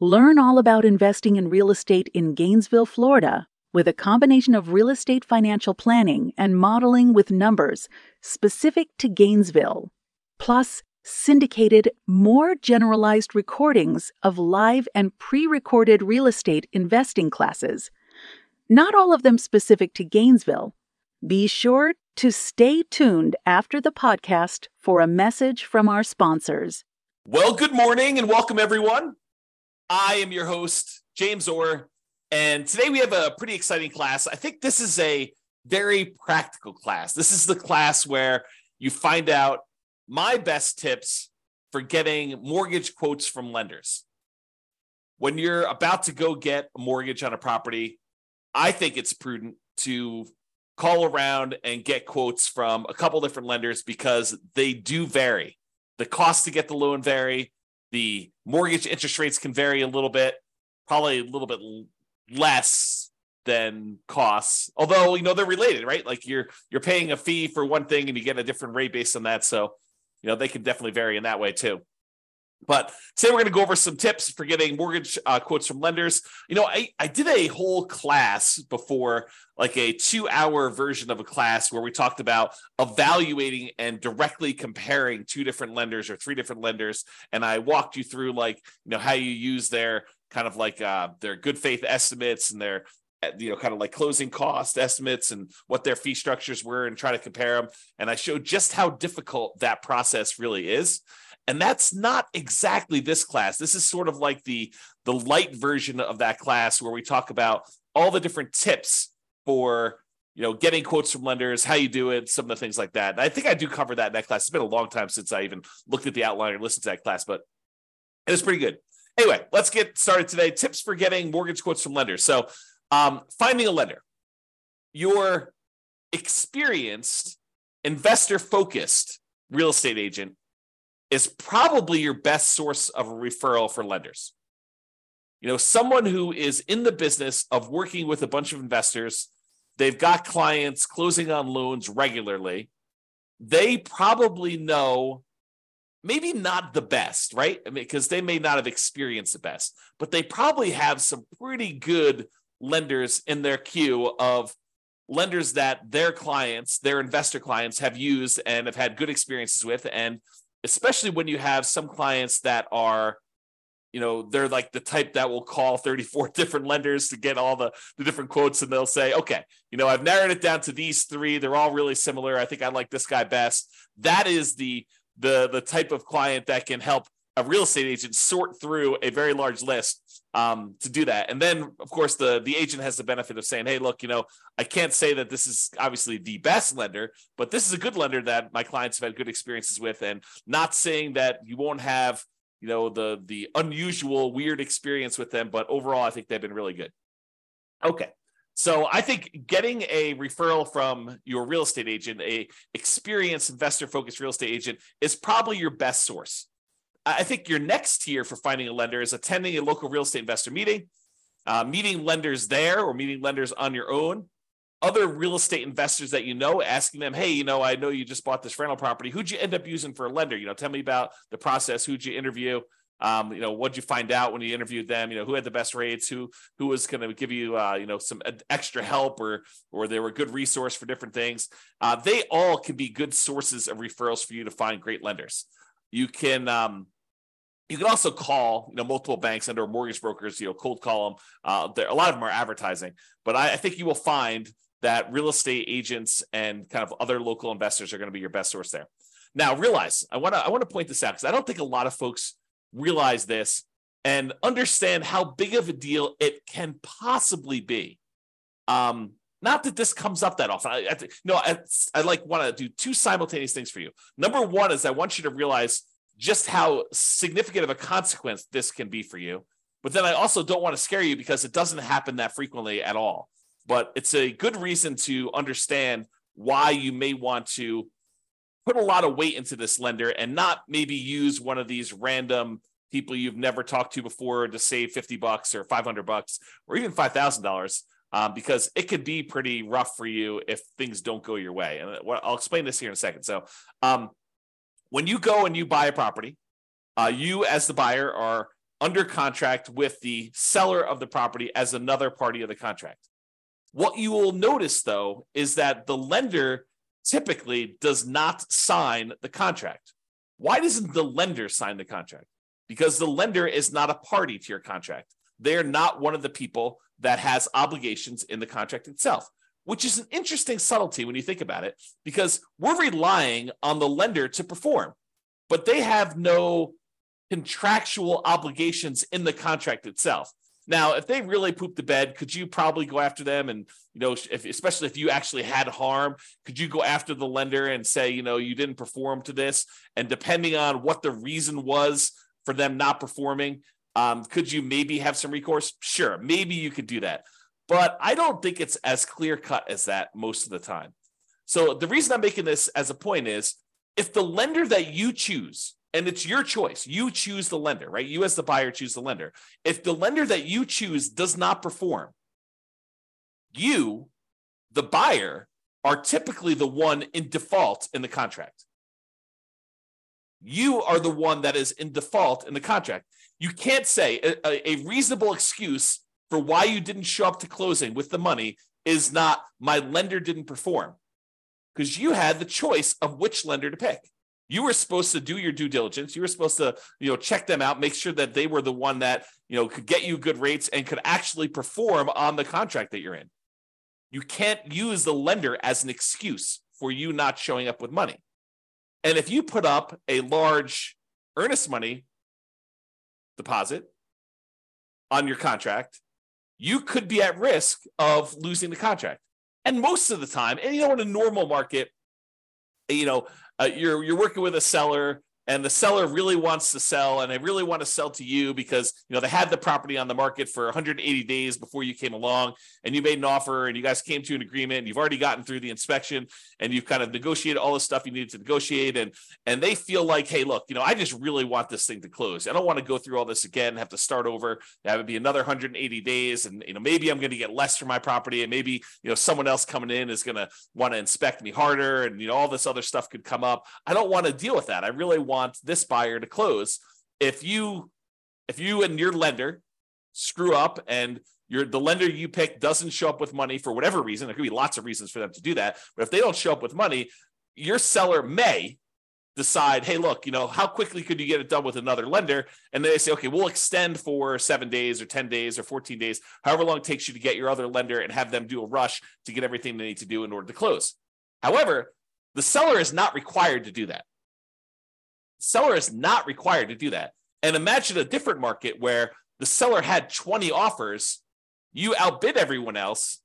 Learn all about investing in real estate in Gainesville, Florida, with a combination of real estate financial planning and modeling with numbers specific to Gainesville, plus syndicated, more generalized recordings of live and pre recorded real estate investing classes. Not all of them specific to Gainesville. Be sure to stay tuned after the podcast for a message from our sponsors. Well, good morning and welcome, everyone. I am your host, James Orr, and today we have a pretty exciting class. I think this is a very practical class. This is the class where you find out my best tips for getting mortgage quotes from lenders. When you're about to go get a mortgage on a property, I think it's prudent to call around and get quotes from a couple different lenders because they do vary. The cost to get the loan vary, the mortgage interest rates can vary a little bit, probably a little bit less than costs. Although you know they're related, right? Like you're you're paying a fee for one thing and you get a different rate based on that. So you know they can definitely vary in that way too. But today we're going to go over some tips for getting mortgage uh, quotes from lenders. You know, I, I did a whole class before, like a two hour version of a class where we talked about evaluating and directly comparing two different lenders or three different lenders. And I walked you through, like, you know, how you use their kind of like uh, their good faith estimates and their uh, you know kind of like closing cost estimates and what their fee structures were and try to compare them and i showed just how difficult that process really is and that's not exactly this class. This is sort of like the the light version of that class where we talk about all the different tips for you know getting quotes from lenders how you do it some of the things like that. And i think i do cover that in that class. It's been a long time since i even looked at the outline or listened to that class but it was pretty good. Anyway let's get started today. Tips for getting mortgage quotes from lenders. So um, finding a lender. Your experienced investor focused real estate agent is probably your best source of a referral for lenders. You know, someone who is in the business of working with a bunch of investors, they've got clients closing on loans regularly. They probably know maybe not the best, right? I mean, because they may not have experienced the best, but they probably have some pretty good lenders in their queue of lenders that their clients, their investor clients have used and have had good experiences with. And especially when you have some clients that are you know they're like the type that will call 34 different lenders to get all the, the different quotes and they'll say okay you know i've narrowed it down to these three. They're all really similar. I think i like this guy best. That is the the the type of client that can help a real estate agent sort through a very large list um, to do that. And then, of course, the the agent has the benefit of saying, "Hey, look, you know, I can't say that this is obviously the best lender, but this is a good lender that my clients have had good experiences with, and not saying that you won't have." you know the the unusual weird experience with them but overall i think they've been really good okay so I think getting a referral from your real estate agent, a experienced investor focused real estate agent is probably your best source. I think your next tier for finding a lender is attending a local real estate investor meeting, uh, meeting lenders there or meeting lenders on your own, other real estate investors that you know, asking them, hey, you know, I know you just bought this rental property. Who'd you end up using for a lender? You know, tell me about the process. Who'd you interview? Um, you know, what'd you find out when you interviewed them? You know, who had the best rates? Who who was going to give you, uh, you know, some extra help, or or they were a good resource for different things. Uh, they all can be good sources of referrals for you to find great lenders. You can um, you can also call, you know, multiple banks and or mortgage brokers, you know, cold call them. Uh, there, a lot of them are advertising, but I, I think you will find that real estate agents and kind of other local investors are going to be your best source there. Now, realize I want to I want to point this out because I don't think a lot of folks realize this and understand how big of a deal it can possibly be. Um, not that this comes up that often. I, I no, I, I like want to do two simultaneous things for you. Number one is I want you to realize just how significant of a consequence this can be for you. But then I also don't want to scare you because it doesn't happen that frequently at all. But it's a good reason to understand why you may want to put a lot of weight into this lender and not maybe use one of these random people you've never talked to before to save 50 bucks or 500 bucks or even $5,000 um, because it could be pretty rough for you if things don't go your way. And I'll explain this here in a second. So, um, when you go and you buy a property, uh, you as the buyer are under contract with the seller of the property as another party of the contract. What you will notice, though, is that the lender typically does not sign the contract. Why doesn't the lender sign the contract? Because the lender is not a party to your contract. They're not one of the people that has obligations in the contract itself, which is an interesting subtlety when you think about it, because we're relying on the lender to perform, but they have no contractual obligations in the contract itself. Now, if they really poop the bed, could you probably go after them? And you know, if, especially if you actually had harm, could you go after the lender and say, you know, you didn't perform to this? And depending on what the reason was for them not performing, um, could you maybe have some recourse? Sure, maybe you could do that, but I don't think it's as clear cut as that most of the time. So the reason I'm making this as a point is, if the lender that you choose and it's your choice. You choose the lender, right? You, as the buyer, choose the lender. If the lender that you choose does not perform, you, the buyer, are typically the one in default in the contract. You are the one that is in default in the contract. You can't say a, a reasonable excuse for why you didn't show up to closing with the money is not my lender didn't perform. Because you had the choice of which lender to pick. You were supposed to do your due diligence. You were supposed to you know check them out make sure that they were the one that you know could get you good rates and could actually perform on the contract that you're in. You can't use the lender as an excuse for you not showing up with money. And if you put up a large earnest money deposit on your contract you could be at risk of losing the contract. And most of the time and you know in a normal market you know uh, you're you're working with a seller and the seller really wants to sell and they really want to sell to you because you know they had the property on the market for 180 days before you came along and you made an offer and you guys came to an agreement and you've already gotten through the inspection and you've kind of negotiated all the stuff you needed to negotiate and and they feel like hey look you know i just really want this thing to close. I don't want to go through all this again and have to start over. That would be another 180 days and you know maybe i'm going to get less for my property and maybe you know someone else coming in is going to want to inspect me harder and you know all this other stuff could come up. I don't want to deal with that. I really want want this buyer to close. If you if you and your lender screw up and your the lender you pick doesn't show up with money for whatever reason, there could be lots of reasons for them to do that. But if they don't show up with money, your seller may decide, hey, look, you know, how quickly could you get it done with another lender? And they say, okay, we'll extend for seven days or 10 days or 14 days, however long it takes you to get your other lender and have them do a rush to get everything they need to do in order to close. However, the seller is not required to do that seller is not required to do that. And imagine a different market where the seller had 20 offers, you outbid everyone else,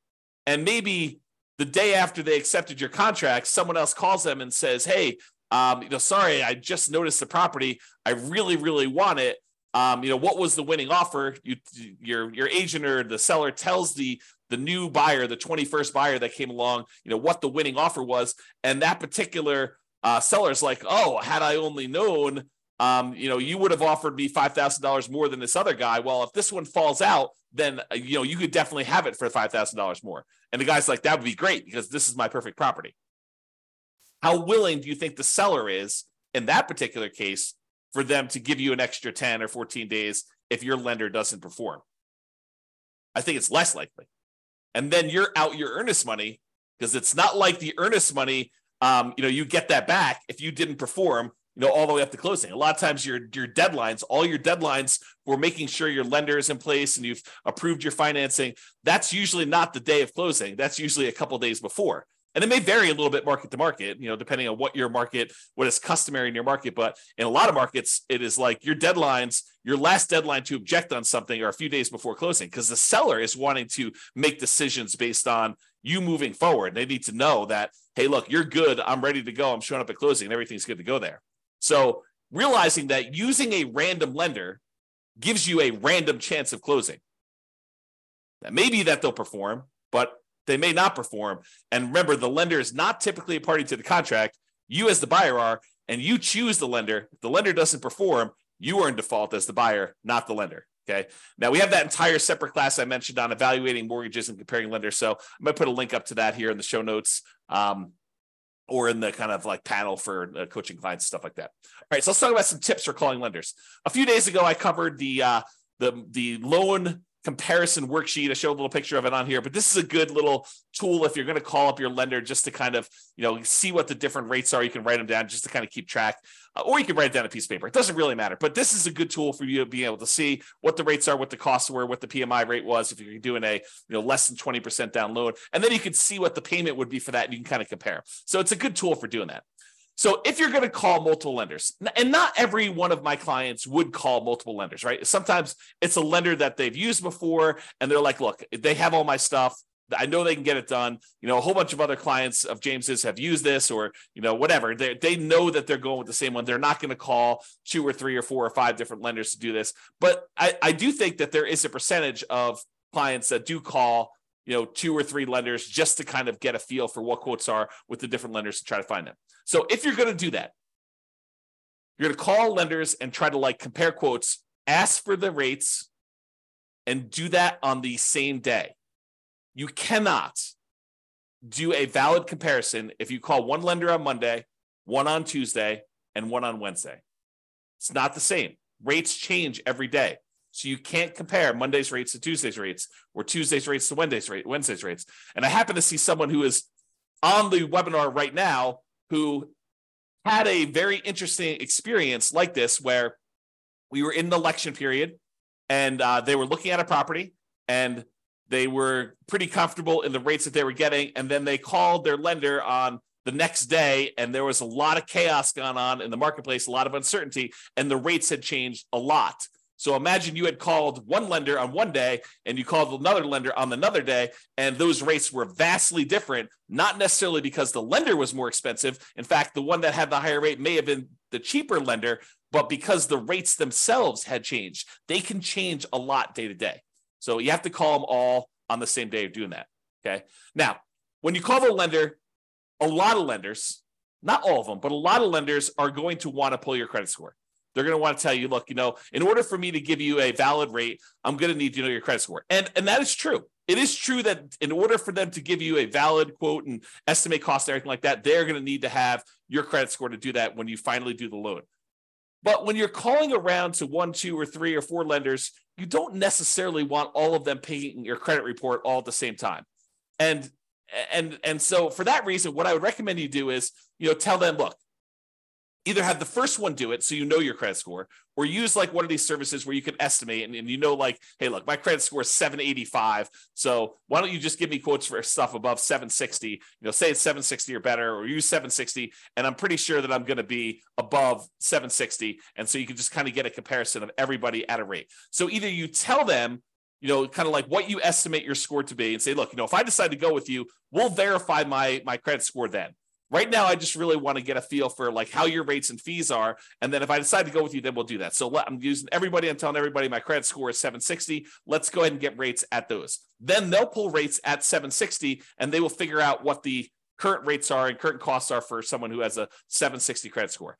and maybe the day after they accepted your contract, someone else calls them and says, "Hey, um, you know, sorry, I just noticed the property. I really, really want it. Um, you know, what was the winning offer? You, your your agent or the seller tells the the new buyer, the 21st buyer that came along, you know, what the winning offer was, and that particular uh, sellers like, oh, had I only known, um, you know, you would have offered me five thousand dollars more than this other guy. Well, if this one falls out, then uh, you know you could definitely have it for five thousand dollars more. And the guy's like, that would be great because this is my perfect property. How willing do you think the seller is in that particular case for them to give you an extra 10 or 14 days if your lender doesn't perform? I think it's less likely. And then you're out your earnest money because it's not like the earnest money um, you know, you get that back if you didn't perform, you know, all the way up to closing. A lot of times your your deadlines, all your deadlines for making sure your lender is in place and you've approved your financing, that's usually not the day of closing. That's usually a couple days before. And it may vary a little bit market to market, you know, depending on what your market, what is customary in your market. But in a lot of markets, it is like your deadlines, your last deadline to object on something are a few days before closing because the seller is wanting to make decisions based on you moving forward. They need to know that, hey, look, you're good. I'm ready to go. I'm showing up at closing and everything's good to go there. So realizing that using a random lender gives you a random chance of closing. That may be that they'll perform, but they may not perform. And remember, the lender is not typically a party to the contract. You, as the buyer, are, and you choose the lender. If the lender doesn't perform, you are in default as the buyer, not the lender. Okay. Now we have that entire separate class I mentioned on evaluating mortgages and comparing lenders. So I'm going to put a link up to that here in the show notes. Um, or in the kind of like panel for uh, coaching clients, stuff like that. All right, so let's talk about some tips for calling lenders. A few days ago, I covered the uh, the the loan comparison worksheet. I showed a little picture of it on here, but this is a good little tool if you're going to call up your lender just to kind of, you know, see what the different rates are. You can write them down just to kind of keep track, uh, or you can write it down a piece of paper. It doesn't really matter, but this is a good tool for you to be able to see what the rates are, what the costs were, what the PMI rate was if you're doing a, you know, less than 20% down loan. And then you can see what the payment would be for that and you can kind of compare. So it's a good tool for doing that. So if you're going to call multiple lenders, and not every one of my clients would call multiple lenders, right? Sometimes it's a lender that they've used before and they're like, look, they have all my stuff. I know they can get it done. You know, a whole bunch of other clients of James's have used this or, you know, whatever. They, they know that they're going with the same one. They're not going to call two or three or four or five different lenders to do this. But I, I do think that there is a percentage of clients that do call you know, two or three lenders just to kind of get a feel for what quotes are with the different lenders to try to find them. So if you're going to do that, you're going to call lenders and try to like compare quotes, ask for the rates, and do that on the same day. You cannot do a valid comparison if you call one lender on Monday, one on Tuesday, and one on Wednesday. It's not the same. Rates change every day. So you can't compare Monday's rates to Tuesday's rates or Tuesday's rates to Wednesday's rate, Wednesday's rates. And I happen to see someone who is on the webinar right now who had a very interesting experience like this where we were in the election period and uh, they were looking at a property and they were pretty comfortable in the rates that they were getting. And then they called their lender on the next day and there was a lot of chaos going on in the marketplace, a lot of uncertainty, and the rates had changed a lot. So imagine you had called one lender on one day and you called another lender on another day, and those rates were vastly different, not necessarily because the lender was more expensive. In fact, the one that had the higher rate may have been the cheaper lender, but because the rates themselves had changed, they can change a lot day to day. So you have to call them all on the same day of doing that. Okay. Now, when you call the lender, a lot of lenders, not all of them, but a lot of lenders are going to want to pull your credit score. They're going to want to tell you, look, you know, in order for me to give you a valid rate, I'm going to need to know your credit score. And and that is true. It is true that in order for them to give you a valid quote and estimate cost, and everything like that, they're going to need to have your credit score to do that when you finally do the loan. But when you're calling around to one, two, or three or four lenders, you don't necessarily want all of them paying your credit report all at the same time. And and and so for that reason, what I would recommend you do is, you know, tell them, look, either have the first one do it so you know your credit score or use like one of these services where you can estimate and, and, you know like hey look my credit score is 785 so why don't you just give me quotes for stuff above 760 you know say it's 760 or better or use 760 and i'm pretty sure that i'm going to be above 760 and so you can just kind of get a comparison of everybody at a rate so either you tell them you know, kind of like what you estimate your score to be and say, look, you know, if I decide to go with you, we'll verify my my credit score then. Right now, I just really want to get a feel for like how your rates and fees are, and then if I decide to go with you, then we'll do that. So let, I'm using everybody. I'm telling everybody my credit score is 760. Let's go ahead and get rates at those. Then they'll pull rates at 760, and they will figure out what the current rates are and current costs are for someone who has a 760 credit score.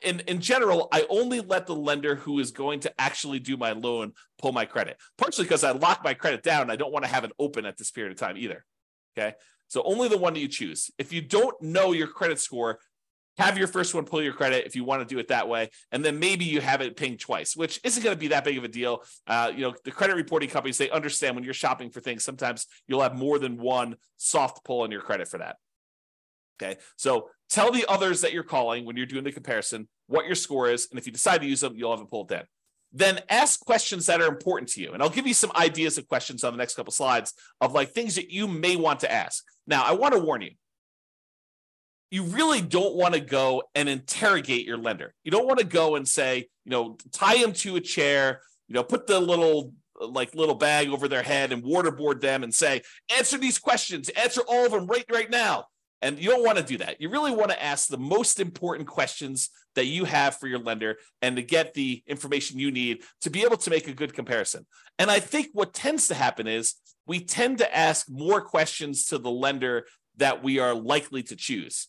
In, in general, I only let the lender who is going to actually do my loan pull my credit, partially because I lock my credit down. I don't want to have it open at this period of time either. Okay. So only the one that you choose. If you don't know your credit score, have your first one pull your credit if you want to do it that way, and then maybe you have it ping twice, which isn't going to be that big of a deal. Uh, you know, the credit reporting companies they understand when you're shopping for things. Sometimes you'll have more than one soft pull on your credit for that. Okay, so tell the others that you're calling when you're doing the comparison what your score is, and if you decide to use them, you'll have it pulled then then ask questions that are important to you. And I'll give you some ideas of questions on the next couple slides of like things that you may want to ask. Now, I want to warn you. You really don't want to go and interrogate your lender. You don't want to go and say, you know, tie him to a chair, you know, put the little like little bag over their head and waterboard them and say, answer these questions, answer all of them right right now. And you don't want to do that. You really want to ask the most important questions that you have for your lender and to get the information you need to be able to make a good comparison. And I think what tends to happen is we tend to ask more questions to the lender that we are likely to choose.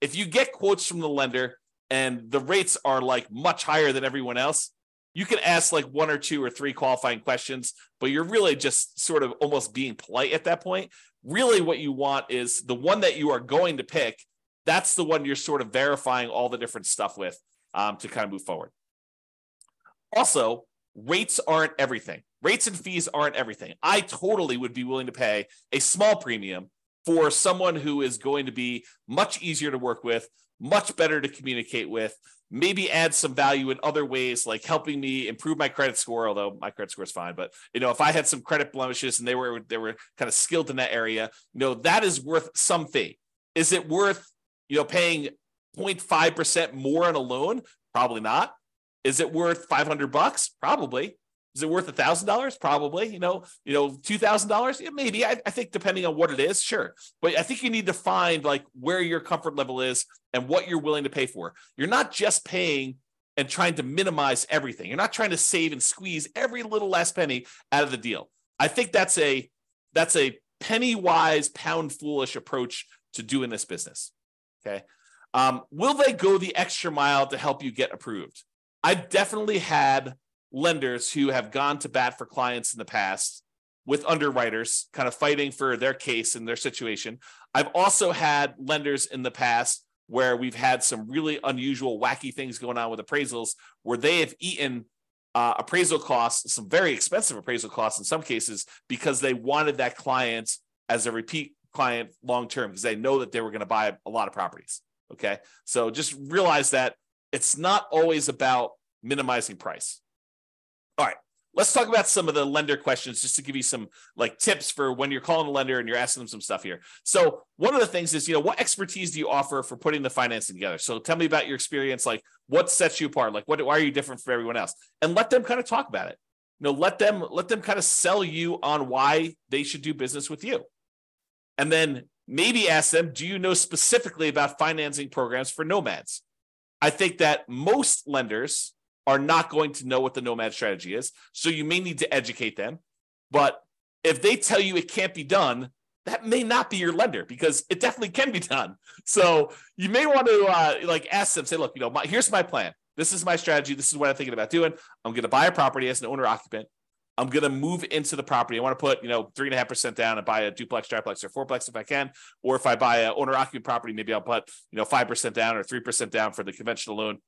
If you get quotes from the lender and the rates are like much higher than everyone else, you can ask like one or two or three qualifying questions, but you're really just sort of almost being polite at that point. Really, what you want is the one that you are going to pick. That's the one you're sort of verifying all the different stuff with um, to kind of move forward. Also, rates aren't everything. Rates and fees aren't everything. I totally would be willing to pay a small premium for someone who is going to be much easier to work with, much better to communicate with, maybe add some value in other ways, like helping me improve my credit score. Although my credit score is fine, but you know, if I had some credit blemishes and they were they were kind of skilled in that area, you know, that is worth something. Is it worth you know paying 0.5 percent more on a loan? Probably not. Is it worth 500 bucks? Probably. Is it worth a thousand dollars? Probably. You know, you know, two thousand dollars. Maybe. I, I, think depending on what it is, sure. But I think you need to find like where your comfort level is and what you're willing to pay for. You're not just paying and trying to minimize everything. You're not trying to save and squeeze every little last penny out of the deal. I think that's a that's a penny wise, pound foolish approach to doing this business. Okay. Um, will they go the extra mile to help you get approved? I've definitely had lenders who have gone to bat for clients in the past with underwriters kind of fighting for their case and their situation. I've also had lenders in the past where we've had some really unusual, wacky things going on with appraisals where they have eaten uh, appraisal costs, some very expensive appraisal costs in some cases, because they wanted that client as a repeat client long term because they know that they were going to buy a lot of properties. Okay. So just realize that it's not always about minimizing price. All right. Let's talk about some of the lender questions just to give you some like tips for when you're calling a lender and you're asking them some stuff here. So, one of the things is, you know, what expertise do you offer for putting the financing together? So, tell me about your experience. Like, what sets you apart? Like, what, why are you different from everyone else? And let them kind of talk about it. You know, let them let them kind of sell you on why they should do business with you. And then maybe ask them, do you know specifically about financing programs for nomads? I think that most lenders are not going to know what the nomad strategy is. So you may need to educate them. But if they tell you it can't be done, that may not be your lender because it definitely can be done. So you may want to uh, like ask them, say, look, you know, my, here's my plan. This is my strategy. This is what I'm thinking about doing. I'm going to buy a property as an owner occupant. I'm going to move into the property. I want to put, you know, three and a half percent down and buy a duplex, triplex, or fourplex if I can. Or if I buy a owner occupant property, maybe I'll put, you know, five percent down or three percent down for the conventional loan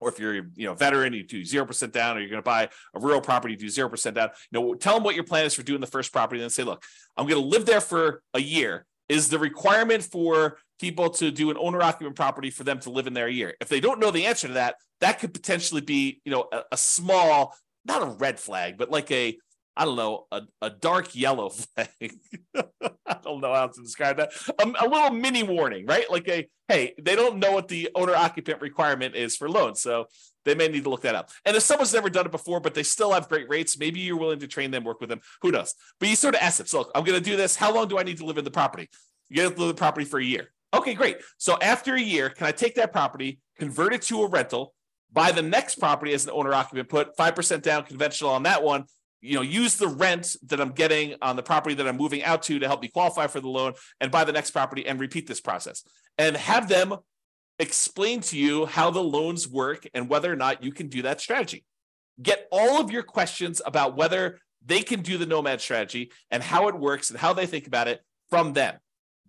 or if you're you know veteran, you do zero percent down, or you're going to buy a rural property, you do zero percent down. You know, tell them what your plan is for doing the first property, and then say, look, I'm going to live there for a year. Is the requirement for people to do an owner occupant property for them to live in there a year? If they don't know the answer to that, that could potentially be you know a, a small, not a red flag, but like a I don't know, a, a dark yellow flag. Don't know how to describe that. A, a, little mini warning, right? Like a, hey, they don't know what the owner occupant requirement is for loans. So they may need to look that up. And if someone's never done it before, but they still have great rates, maybe you're willing to train them, work with them. Who knows? But you sort of ask them, so look, I'm going to do this. How long do I need to live in the property? You get to live in the property for a year. Okay, great. So after a year, can I take that property, convert it to a rental, buy the next property as an owner occupant, put 5% down conventional on that one, you know, use the rent that I'm getting on the property that I'm moving out to to help me qualify for the loan and buy the next property and repeat this process and have them explain to you how the loans work and whether or not you can do that strategy. Get all of your questions about whether they can do the nomad strategy and how it works and how they think about it from them.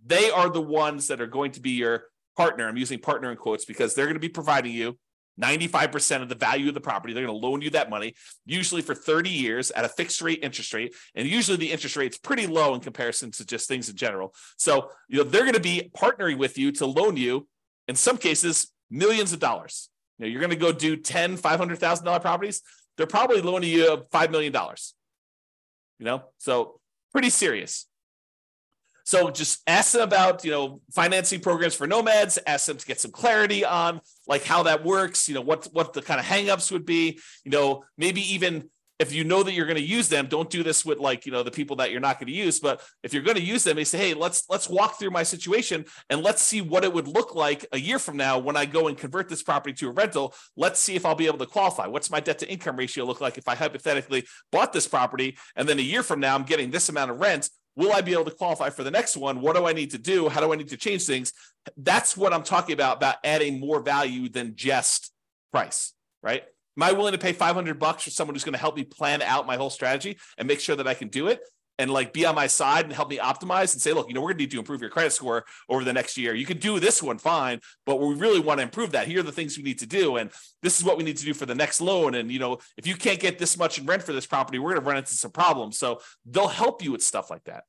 They are the ones that are going to be your partner. I'm using partner in quotes because they're going to be providing you 95% of the value of the property. They're going to loan you that money, usually for 30 years at a fixed rate interest rate. And usually the interest rate's pretty low in comparison to just things in general. So, you know, they're going to be partnering with you to loan you, in some cases, millions of dollars. You know, you're going to go do 10, $500,000 properties. They're probably loaning you $5 million. You know, so pretty serious. So just ask them about, you know, financing programs for nomads, ask them to get some clarity on like how that works, you know, what what the kind of hangups would be, you know, maybe even if you know that you're going to use them, don't do this with like, you know, the people that you're not going to use. But if you're going to use them, they say, hey, let's let's walk through my situation and let's see what it would look like a year from now when I go and convert this property to a rental. Let's see if I'll be able to qualify. What's my debt to income ratio look like if I hypothetically bought this property and then a year from now I'm getting this amount of rent? Will I be able to qualify for the next one? What do I need to do? How do I need to change things? That's what I'm talking about, about adding more value than just price, right? Am I willing to pay 500 bucks for someone who's going to help me plan out my whole strategy and make sure that I can do it? And like be on my side and help me optimize and say, look, you know, we're going to need to improve your credit score over the next year. You can do this one fine, but we really want to improve that. Here are the things we need to do. And this is what we need to do for the next loan. And, you know, if you can't get this much in rent for this property, we're going to run into some problems. So they'll help you with stuff like that.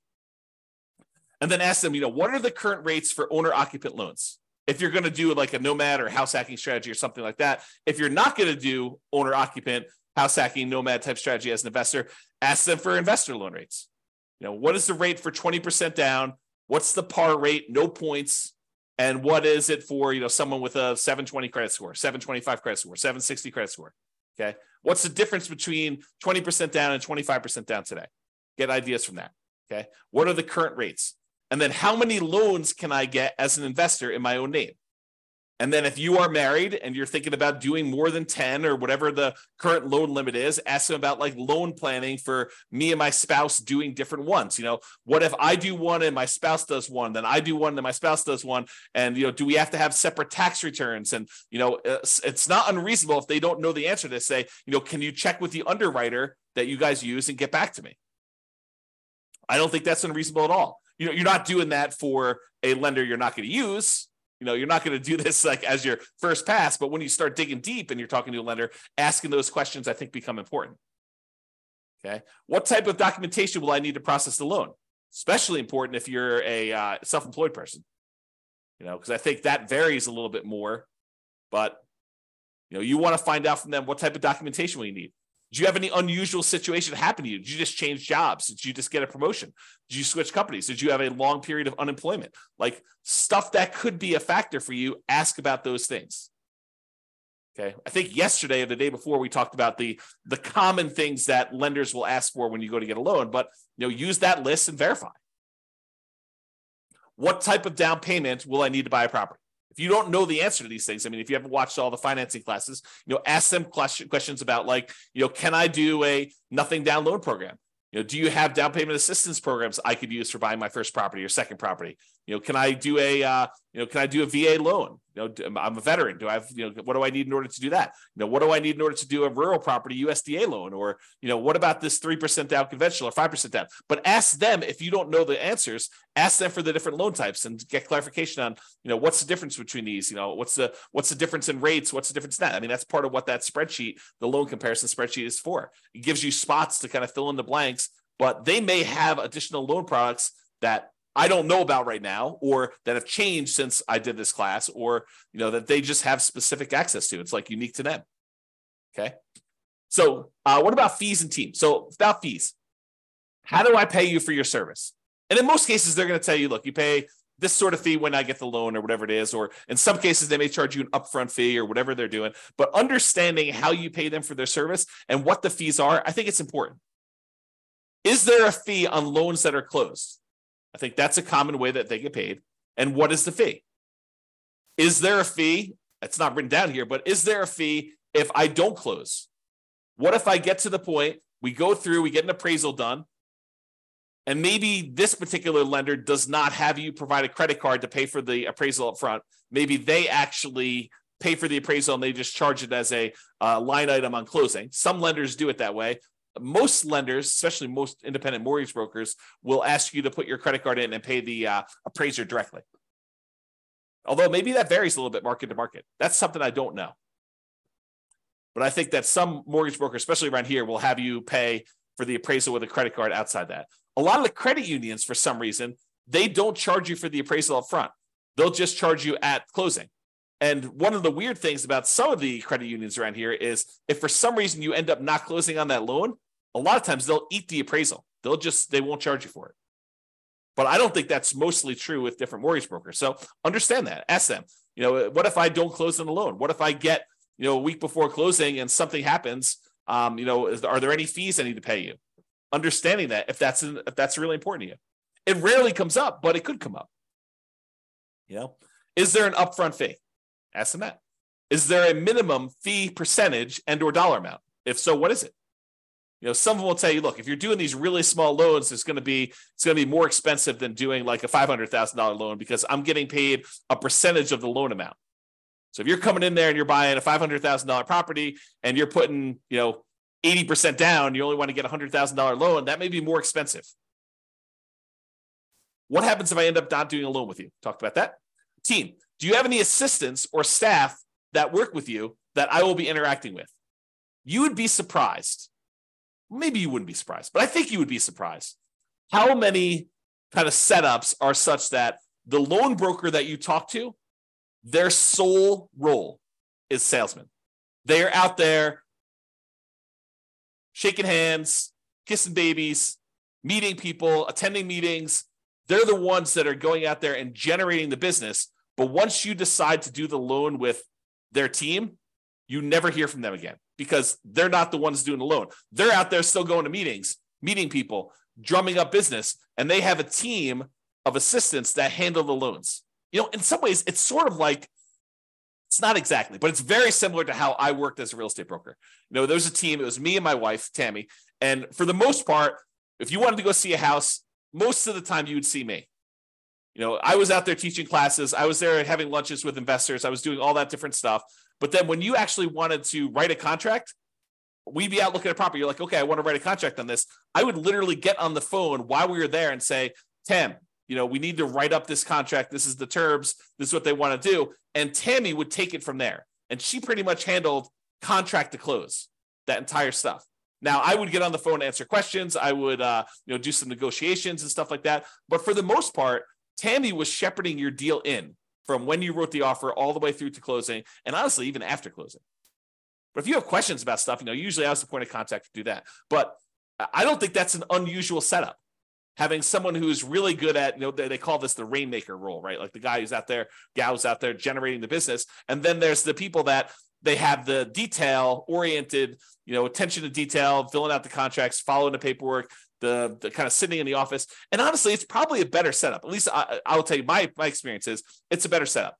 And then ask them, you know, what are the current rates for owner occupant loans? if you're going to do like a nomad or house hacking strategy or something like that. If you're not going to do owner occupant, house hacking, nomad type strategy as an investor, ask them for investor loan rates. You know, what is the rate for 20% down? What's the par rate? No points. And what is it for, you know, someone with a 720 credit score, 725 credit score, 760 credit score? Okay. What's the difference between 20% down and 25% down today? Get ideas from that. Okay. What are the current rates? And then how many loans can I get as an investor in my own name? And then if you are married and you're thinking about doing more than 10 or whatever the current loan limit is, ask them about like loan planning for me and my spouse doing different ones. You know, what if I do one and my spouse does one, then I do one and my spouse does one. And, you know, do we have to have separate tax returns? And, you know, uh, it's not unreasonable if they don't know the answer to say, you know, can you check with the underwriter that you guys use and get back to me? I don't think that's unreasonable at all you know you're not doing that for a lender you're not going to use you know you're not going to do this like as your first pass but when you start digging deep and you're talking to a lender asking those questions i think become important. Okay? What type of documentation will i need to process the loan? Especially important if you're a uh, self-employed person. You know because i think that varies a little bit more but you know you want to find out from them what type of documentation you need did you have any unusual situation happen to you? Did you just change jobs? Did you just get a promotion? Did you switch companies? Did you have a long period of unemployment? Like stuff that could be a factor for you, ask about those things. Okay. I think yesterday or the day before we talked about the the common things that lenders will ask for when you go to get a loan, but you know, use that list and verify. What type of down payment will I need to buy a property? If you don't know the answer to these things, I mean, if you haven't watched all the financing classes, you know, ask them question, questions about like, you know, can I do a nothing down loan program? You know, do you have down payment assistance programs I could use for buying my first property or second property? You know, can I do a uh, you know, can I do a VA loan? You know, I'm a veteran. Do I have, you know, what do I need in order to do that? You know, what do I need in order to do a rural property USDA loan? Or, you know, what about this 3% down conventional or 5% down? But ask them if you don't know the answers, ask them for the different loan types and get clarification on, you know, what's the difference between these? You know, what's the what's the difference in rates? What's the difference in that? I mean, that's part of what that spreadsheet, the loan comparison spreadsheet is for. It gives you spots to kind of fill in the blanks, but they may have additional loan products that I don't know about right now, or that have changed since I did this class, or you know that they just have specific access to. It's like unique to them. Okay. So, uh, what about fees and teams? So, about fees, how do I pay you for your service? And in most cases, they're going to tell you, look, you pay this sort of fee when I get the loan or whatever it is. Or in some cases, they may charge you an upfront fee or whatever they're doing. But understanding how you pay them for their service and what the fees are, I think it's important. Is there a fee on loans that are closed? I think that's a common way that they get paid. And what is the fee? Is there a fee? It's not written down here, but is there a fee if I don't close? What if I get to the point, we go through, we get an appraisal done, and maybe this particular lender does not have you provide a credit card to pay for the appraisal up front. Maybe they actually pay for the appraisal and they just charge it as a uh, line item on closing. Some lenders do it that way most lenders, especially most independent mortgage brokers, will ask you to put your credit card in and pay the uh, appraiser directly. Although maybe that varies a little bit market to market. That's something I don't know. But I think that some mortgage brokers, especially around here, will have you pay for the appraisal with a credit card outside that. A lot of the credit unions, for some reason, they don't charge you for the appraisal up front. They'll just charge you at closing. And one of the weird things about some of the credit unions around here is if for some reason you end up not closing on that loan, a lot of times they'll eat the appraisal. They'll just they won't charge you for it. But I don't think that's mostly true with different mortgage brokers. So understand that. Ask them. You know, what if I don't close on the loan? What if I get you know a week before closing and something happens? Um, you know, is, are there any fees I need to pay you? Understanding that if that's if that's really important to you, it rarely comes up, but it could come up. You know, is there an upfront fee? Ask them that. Is there a minimum fee percentage and or dollar amount? If so, what is it? You know, some will tell you, look, if you're doing these really small loans, it's going to be it's going to be more expensive than doing like a five hundred thousand dollar loan because I'm getting paid a percentage of the loan amount. So if you're coming in there and you're buying a five hundred thousand dollar property and you're putting, you know, eighty percent down, you only want to get a hundred thousand dollar loan. That may be more expensive. What happens if I end up not doing a loan with you? Talked about that. Team, do you have any assistants or staff that work with you that I will be interacting with? You would be surprised. Maybe you wouldn't be surprised, but I think you would be surprised how many kind of setups are such that the loan broker that you talk to, their sole role is salesman. They are out there shaking hands, kissing babies, meeting people, attending meetings. They're the ones that are going out there and generating the business. But once you decide to do the loan with their team, you never hear from them again because they're not the ones doing the loan. They're out there still going to meetings, meeting people, drumming up business, and they have a team of assistants that handle the loans. You know, in some ways, it's sort of like it's not exactly, but it's very similar to how I worked as a real estate broker. You know, there was a team, it was me and my wife, Tammy. And for the most part, if you wanted to go see a house, most of the time you would see me. You know, I was out there teaching classes, I was there having lunches with investors, I was doing all that different stuff. But then when you actually wanted to write a contract, we'd be out looking at property. You're like, okay, I want to write a contract on this. I would literally get on the phone while we were there and say, Tam, you know, we need to write up this contract. This is the terms. This is what they want to do. And Tammy would take it from there. And she pretty much handled contract to close, that entire stuff. Now I would get on the phone, and answer questions. I would, uh, you know, do some negotiations and stuff like that. But for the most part, Tammy was shepherding your deal in from when you wrote the offer all the way through to closing, and honestly, even after closing. But if you have questions about stuff, you know, usually I was the point of contact to do that. But I don't think that's an unusual setup. Having someone who's really good at, you know, they, they call this the rainmaker role, right? Like the guy who's out there, gal who's out there generating the business. And then there's the people that they have the detail oriented, you know, attention to detail, filling out the contracts, following the paperwork, the, the kind of sitting in the office. And honestly, it's probably a better setup. At least I, I'll tell you, my, my experience is it's a better setup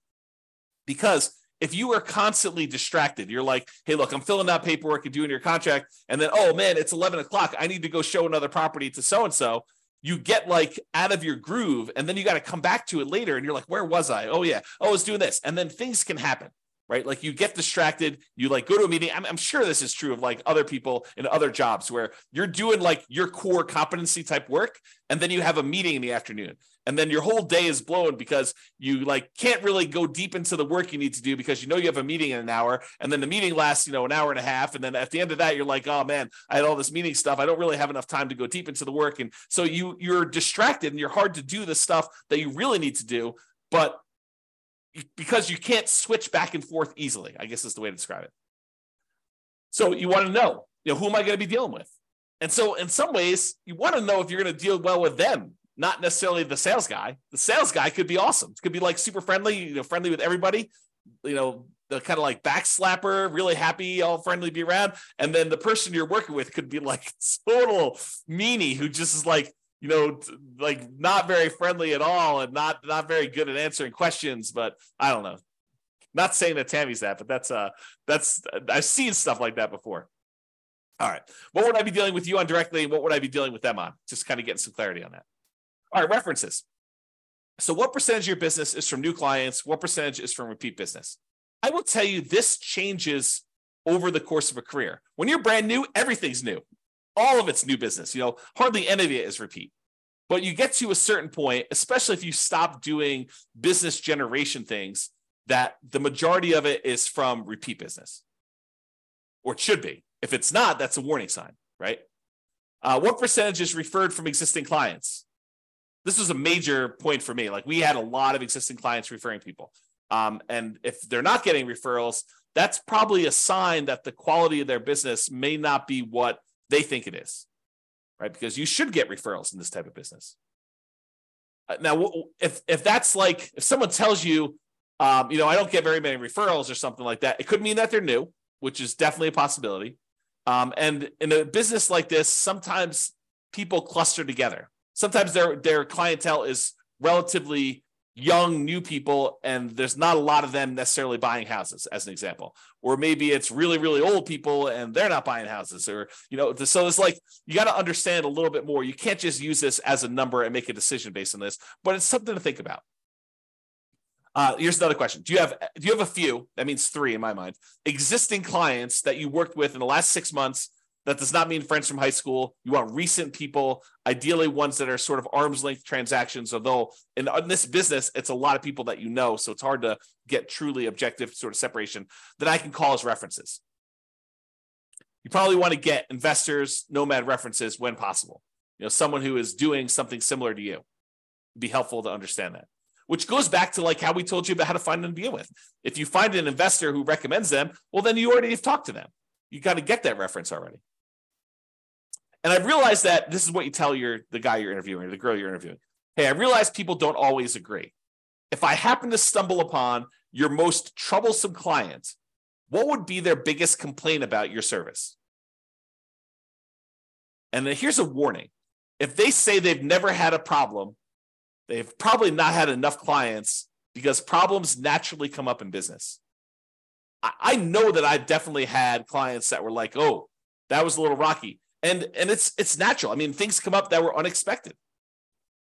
because if you are constantly distracted, you're like, hey, look, I'm filling out paperwork and doing your contract. And then, oh man, it's 11 o'clock. I need to go show another property to so and so. You get like out of your groove and then you got to come back to it later. And you're like, where was I? Oh, yeah. Oh, I was doing this. And then things can happen right? Like you get distracted, you like go to a meeting. I'm, I'm, sure this is true of like other people in other jobs where you're doing like your core competency type work, and then you have a meeting in the afternoon, and then your whole day is blown because you like can't really go deep into the work you need to do because you know you have a meeting in an hour, and then the meeting lasts you know an hour and a half, and then at the end of that you're like, oh man, I had all this meeting stuff. I don't really have enough time to go deep into the work, and so you you're distracted and you're hard to do the stuff that you really need to do, but because you can't switch back and forth easily, I guess is the way to describe it. So you want to know, you know, who am I going to be dealing with? And so in some ways, you want to know if you're going to deal well with them, not necessarily the sales guy. The sales guy could be awesome. It could be like super friendly, you know, friendly with everybody, you know, the kind of like backslapper, really happy, all friendly be around. And then the person you're working with could be like total meanie who just is like, you know, like not very friendly at all and not not very good at answering questions. But I don't know. Not saying that Tammy's that, but that's uh that's I've seen stuff like that before. All right. What would I be dealing with you on directly? What would I be dealing with them on? Just kind of getting some clarity on that. All right, references. So, what percentage of your business is from new clients? What percentage is from repeat business? I will tell you this changes over the course of a career. When you're brand new, everything's new all of it's new business. You know, hardly any of it is repeat. But you get to a certain point, especially if you stop doing business generation things, that the majority of it is from repeat business, or it should be. If it's not, that's a warning sign, right? Uh, what percentage is referred from existing clients? This was a major point for me. Like we had a lot of existing clients referring people. Um, and if they're not getting referrals, that's probably a sign that the quality of their business may not be what they think it is, right? Because you should get referrals in this type of business. Uh, now, if if that's like if someone tells you, um, you know, I don't get very many referrals or something like that, it could mean that they're new, which is definitely a possibility. Um, and in a business like this, sometimes people cluster together. Sometimes their their clientele is relatively young new people and there's not a lot of them necessarily buying houses as an example. Or maybe it's really really old people and they're not buying houses or you know so it's like you got to understand a little bit more. You can't just use this as a number and make a decision based on this but it's something to think about. Uh, here's another question. Do you have do you have a few that means three in my mind existing clients that you worked with in the last six months that does not mean friends from high school. You want recent people, ideally ones that are sort of arm's length transactions. Although in, in, this business, it's a lot of people that you know, so it's hard to get truly objective sort of separation that I can call as references. You probably want to get investors, nomad references when possible. You know, someone who is doing something similar to you. It'd be helpful to understand that. Which goes back to like how we told you about how to find to begin with. If you find an investor who recommends them, well, then you already have talked to them. You got to get that reference already. And I realized that this is what you tell your the guy you're interviewing or the girl you're interviewing. Hey, I realize people don't always agree. If I happen to stumble upon your most troublesome client, what would be their biggest complaint about your service? And then here's a warning. If they say they've never had a problem, they've probably not had enough clients because problems naturally come up in business. I know that I've definitely had clients that were like, oh, that was a little rocky and and it's it's natural. I mean, things come up that were unexpected.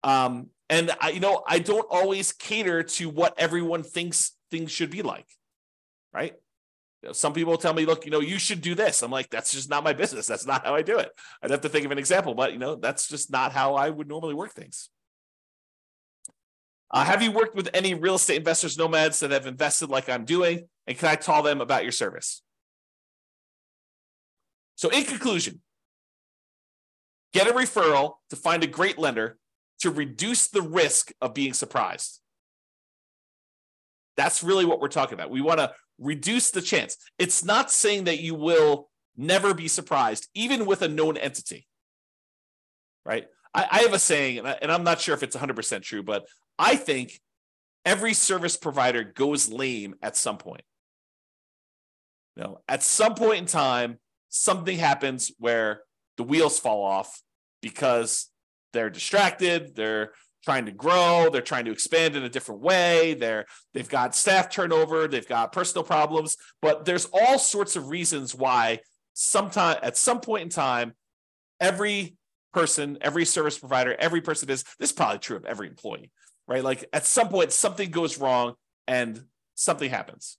Um, and I, you know, I don't always cater to what everyone thinks things should be like, right? You know, some people tell me, look, you know, you should do this. I'm like, that's just not my business. That's not how I do it. I'd have to think of an example, but you know, that's just not how I would normally work things. Uh, have you worked with any real estate investors, nomads that have invested like I'm doing? And can I tell them about your service? So, in conclusion, get a referral to find a great lender to reduce the risk of being surprised. That's really what we're talking about. We want to reduce the chance. It's not saying that you will never be surprised, even with a known entity. Right? I, I have a saying, and, I, and I'm not sure if it's 100% true, but I think every service provider goes lame at some point. You know, at some point in time, something happens where the wheels fall off because they're distracted, they're trying to grow, they're trying to expand in a different way, they're they've got staff turnover, they've got personal problems, but there's all sorts of reasons why sometime at some point in time every person, every service provider, every person is this is probably true of every employee, right? Like at some point something goes wrong and something happens.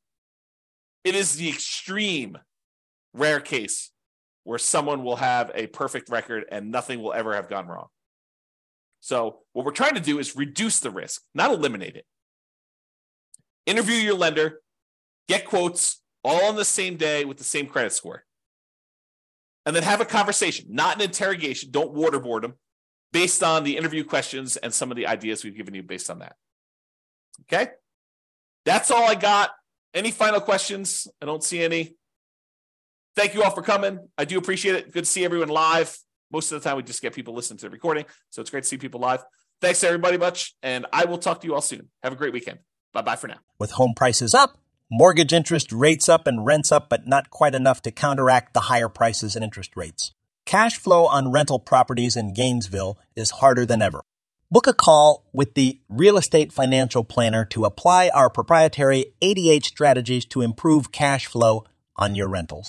It is the extreme rare case where someone will have a perfect record and nothing will ever have gone wrong. So, what we're trying to do is reduce the risk, not eliminate it. Interview your lender, get quotes all on the same day with the same credit score. And then have a conversation, not an interrogation. Don't waterboard them based on the interview questions and some of the ideas we've given you based on that. Okay. That's all I got. Any final questions? I don't see any thank you all for coming. I do appreciate it. Good to see everyone live. Most of the time, we just get people listening to the recording. So it's great to see people live. Thanks, everybody, much. And I will talk to you all soon. Have a great weekend. Bye bye for now. With home prices up, mortgage interest rates up, and rents up, but not quite enough to counteract the higher prices and interest rates. Cash flow on rental properties in Gainesville is harder than ever. Book a call with the Real Estate Financial Planner to apply our proprietary 88 strategies to improve cash flow on your rentals.